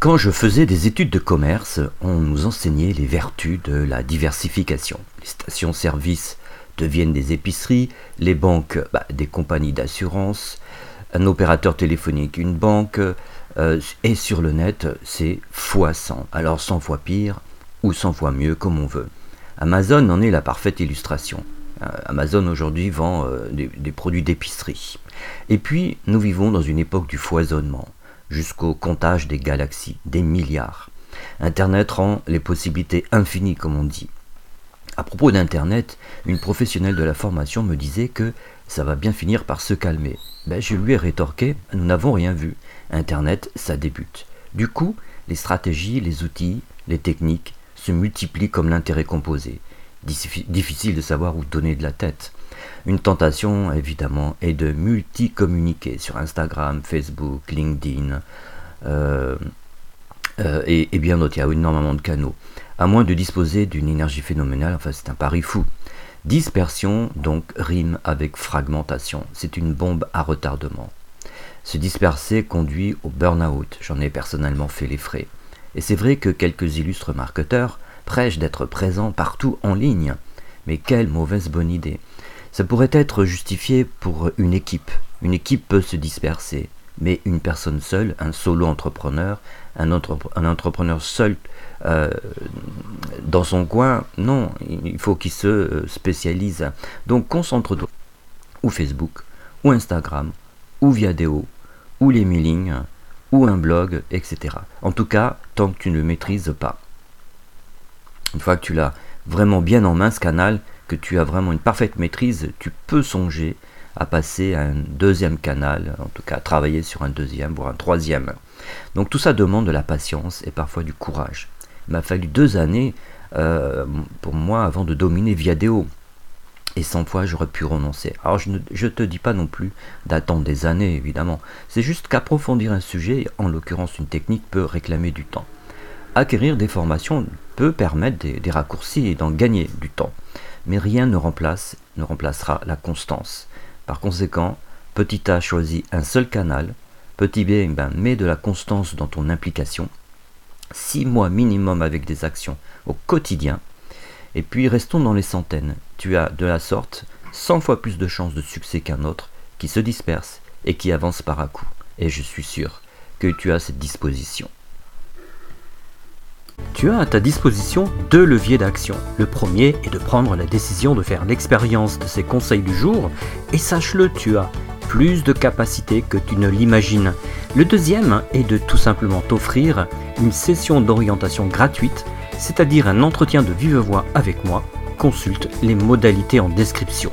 Quand je faisais des études de commerce, on nous enseignait les vertus de la diversification. Les stations-service deviennent des épiceries, les banques bah, des compagnies d'assurance, un opérateur téléphonique une banque, euh, et sur le net c'est fois 100. Alors 100 fois pire ou 100 fois mieux comme on veut. Amazon en est la parfaite illustration. Euh, Amazon aujourd'hui vend euh, des produits d'épicerie. Et puis nous vivons dans une époque du foisonnement jusqu'au comptage des galaxies, des milliards. Internet rend les possibilités infinies, comme on dit. À propos d'Internet, une professionnelle de la formation me disait que ça va bien finir par se calmer. Ben, je lui ai rétorqué, nous n'avons rien vu. Internet, ça débute. Du coup, les stratégies, les outils, les techniques se multiplient comme l'intérêt composé. Difficile de savoir où donner de la tête. Une tentation, évidemment, est de multi-communiquer sur Instagram, Facebook, LinkedIn, euh, euh, et, bien d'autres. Il y a énormément de canaux. À moins de disposer d'une énergie phénoménale, enfin, c'est un pari fou. Dispersion, donc, rime avec fragmentation. C'est une bombe à retardement. Se disperser conduit au burn-out. J'en ai personnellement fait les frais. Et c'est vrai que quelques illustres marketeurs prêchent d'être présents partout en ligne. Mais quelle mauvaise bonne idée. Ça pourrait être justifié pour une équipe. Une équipe peut se disperser, mais une personne seule, un solo entrepreneur, un, entrepreneur seul euh, dans son coin, non, il faut qu'il se euh, spécialise. Donc concentre-toi ou Facebook, ou Instagram, ou Viadeo, ou les mailings, ou un blog, etc. En tout cas, tant que tu ne le maîtrises pas. Une fois que tu l'as vraiment bien en main, ce canal, tu as vraiment une parfaite maîtrise, tu peux songer à passer à un deuxième canal, en tout cas à travailler sur un deuxième, voire un troisième. Donc tout ça demande de la patience et parfois du courage. Il m'a fallu deux années euh, pour moi avant de dominer Viadeo. Et 100 fois j'aurais pu renoncer. Alors je ne te dis pas non plus d'attendre des années, évidemment. C'est juste qu'approfondir un sujet, en l'occurrence une technique, peut réclamer du temps. Acquérir des formations peut permettre des raccourcis et d'en gagner du temps mais rien ne remplace, ne remplacera la constance. Par conséquent, petit A choisit un seul canal, petit B ben, met de la constance dans ton implication, six mois minimum avec des actions au quotidien, et puis restons dans les centaines. Tu as de la sorte 100 fois plus de chances de succès qu'un autre qui se disperse et qui avance par à coup. Et je suis sûr que tu as cette disposition. Tu as à ta disposition deux leviers d'action. Le premier est de prendre la décision de faire l'expérience de ces conseils du jour, et sache-le, tu as plus de capacité que tu ne l'imagines. Le deuxième est de tout simplement t'offrir une session d'orientation gratuite, c'est-à-dire un entretien de vive voix avec moi. Consulte les modalités en description.